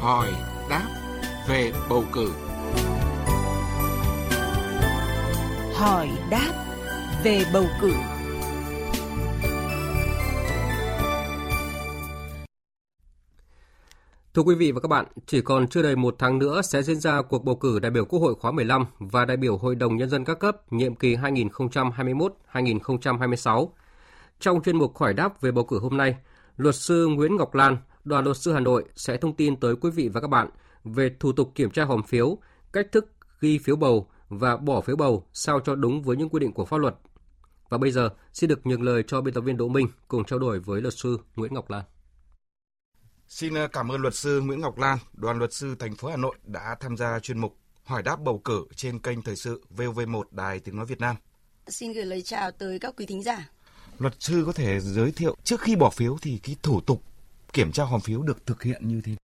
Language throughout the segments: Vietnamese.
hỏi đáp về bầu cử. Hỏi đáp về bầu cử. Thưa quý vị và các bạn, chỉ còn chưa đầy một tháng nữa sẽ diễn ra cuộc bầu cử đại biểu Quốc hội khóa 15 và đại biểu Hội đồng Nhân dân các cấp nhiệm kỳ 2021-2026. Trong chuyên mục hỏi đáp về bầu cử hôm nay, luật sư Nguyễn Ngọc Lan, đoàn luật sư Hà Nội sẽ thông tin tới quý vị và các bạn về thủ tục kiểm tra hòm phiếu, cách thức ghi phiếu bầu và bỏ phiếu bầu sao cho đúng với những quy định của pháp luật. Và bây giờ, xin được nhường lời cho biên tập viên Đỗ Minh cùng trao đổi với luật sư Nguyễn Ngọc Lan. Xin ờ, cảm ơn luật sư Nguyễn Ngọc Lan, đoàn luật sư thành phố Hà Nội đã tham gia chuyên mục hỏi đáp bầu cử trên kênh thời sự VOV1 Đài Tiếng Nói Việt Nam. Xin gửi lời chào tới các quý thính giả. Luật sư có thể giới thiệu trước khi bỏ phiếu thì cái thủ tục kiểm tra hòm phiếu được thực hiện như thế nào?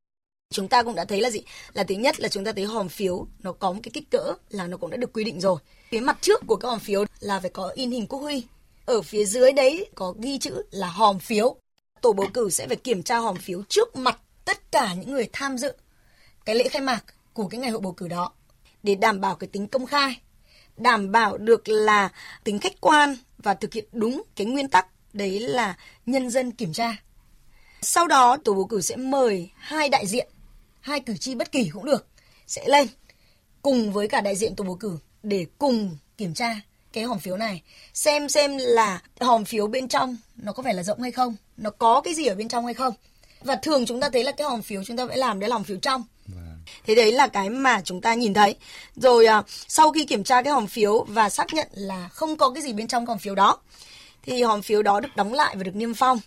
Chúng ta cũng đã thấy là gì? Là thứ nhất là chúng ta thấy hòm phiếu nó có một cái kích cỡ là nó cũng đã được quy định rồi. Phía mặt trước của cái hòm phiếu là phải có in hình quốc huy. Ở phía dưới đấy có ghi chữ là hòm phiếu tổ bầu cử sẽ phải kiểm tra hòm phiếu trước mặt tất cả những người tham dự cái lễ khai mạc của cái ngày hội bầu cử đó để đảm bảo cái tính công khai, đảm bảo được là tính khách quan và thực hiện đúng cái nguyên tắc đấy là nhân dân kiểm tra. Sau đó tổ bầu cử sẽ mời hai đại diện, hai cử tri bất kỳ cũng được sẽ lên cùng với cả đại diện tổ bầu cử để cùng kiểm tra cái hòm phiếu này xem xem là hòm phiếu bên trong nó có phải là rộng hay không nó có cái gì ở bên trong hay không. Và thường chúng ta thấy là cái hòm phiếu chúng ta phải làm đấy là hòm phiếu trong. Vâng. thế đấy là cái mà chúng ta nhìn thấy. Rồi à, sau khi kiểm tra cái hòm phiếu và xác nhận là không có cái gì bên trong hòm phiếu đó thì hòm phiếu đó được đóng lại và được niêm phong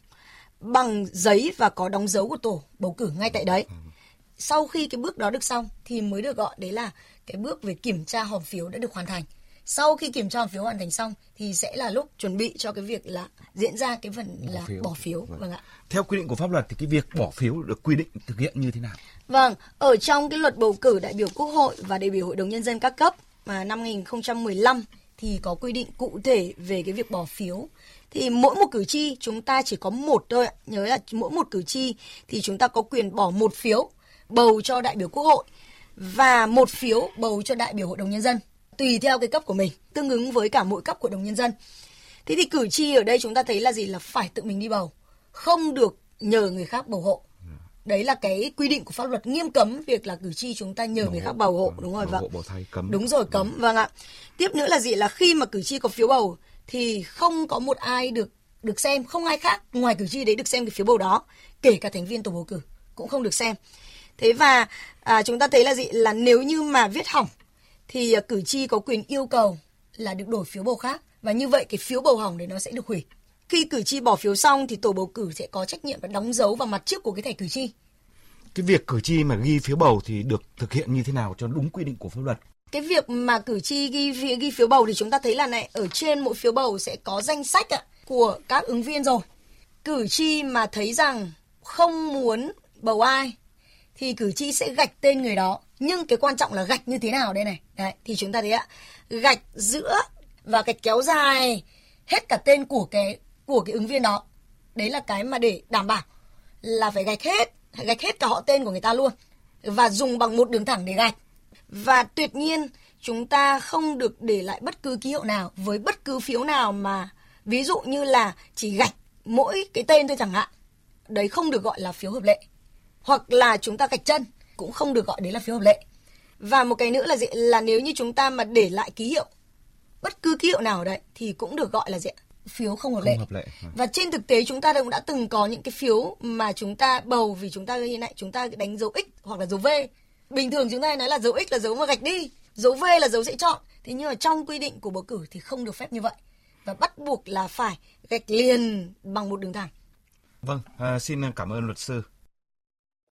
bằng giấy và có đóng dấu của tổ bầu cử ngay tại đấy vâng. sau khi cái bước đó được xong thì mới được gọi đấy là cái bước về kiểm tra hòm phiếu đã được hoàn thành sau khi kiểm tra phiếu hoàn thành xong thì sẽ là lúc chuẩn bị cho cái việc là diễn ra cái phần bỏ là phiếu. bỏ phiếu vâng. vâng ạ theo quy định của pháp luật thì cái việc bỏ phiếu được quy định thực hiện như thế nào vâng ở trong cái luật bầu cử đại biểu quốc hội và đại biểu hội đồng nhân dân các cấp mà năm 2015 thì có quy định cụ thể về cái việc bỏ phiếu thì mỗi một cử tri chúng ta chỉ có một thôi nhớ là mỗi một cử tri thì chúng ta có quyền bỏ một phiếu bầu cho đại biểu quốc hội và một phiếu bầu cho đại biểu hội đồng nhân dân tùy theo cái cấp của mình, tương ứng với cả mỗi cấp của đồng nhân dân. Thế thì cử tri ở đây chúng ta thấy là gì là phải tự mình đi bầu, không được nhờ người khác bầu hộ. Đấy là cái quy định của pháp luật nghiêm cấm việc là cử tri chúng ta nhờ người khác bầu hộ, đúng rồi vâng. Hộ thay cấm. Đúng rồi cấm, vâng ạ. Tiếp nữa là gì là khi mà cử tri có phiếu bầu thì không có một ai được được xem, không ai khác ngoài cử tri đấy được xem cái phiếu bầu đó, kể cả thành viên tổ bầu cử cũng không được xem. Thế và à, chúng ta thấy là gì là nếu như mà viết hỏng thì à, cử tri có quyền yêu cầu là được đổi phiếu bầu khác và như vậy cái phiếu bầu hỏng đấy nó sẽ được hủy. Khi cử tri bỏ phiếu xong thì tổ bầu cử sẽ có trách nhiệm và đóng dấu vào mặt trước của cái thẻ cử tri. Cái việc cử tri mà ghi phiếu bầu thì được thực hiện như thế nào cho đúng quy định của pháp luật? Cái việc mà cử tri ghi ghi phiếu bầu thì chúng ta thấy là này ở trên mỗi phiếu bầu sẽ có danh sách ạ, của các ứng viên rồi. Cử tri mà thấy rằng không muốn bầu ai thì cử tri sẽ gạch tên người đó nhưng cái quan trọng là gạch như thế nào đây này đấy thì chúng ta thấy ạ gạch giữa và gạch kéo dài hết cả tên của cái của cái ứng viên đó. Đấy là cái mà để đảm bảo là phải gạch hết gạch hết cả họ tên của người ta luôn và dùng bằng một đường thẳng để gạch. Và tuyệt nhiên, chúng ta không được để lại bất cứ ký hiệu nào với bất cứ phiếu nào mà, ví dụ như là chỉ gạch mỗi cái tên thôi chẳng hạn. Đấy không được gọi là phiếu hợp lệ. Hoặc là chúng ta gạch chân cũng không được gọi đấy là phiếu hợp lệ. Và một cái nữa là gì? Là nếu như chúng ta mà để lại ký hiệu, bất cứ ký hiệu nào ở đấy thì cũng được gọi là gì phiếu không hợp lệ. Không hợp lệ. Và trên thực tế chúng ta cũng đã từng có những cái phiếu mà chúng ta bầu vì chúng ta như này chúng ta đánh dấu x hoặc là dấu v. Bình thường chúng ta nói là dấu x là dấu mà gạch đi, dấu v là dấu sẽ chọn. Thế nhưng mà trong quy định của bầu cử thì không được phép như vậy và bắt buộc là phải gạch liền bằng một đường thẳng. Vâng, à, xin cảm ơn luật sư.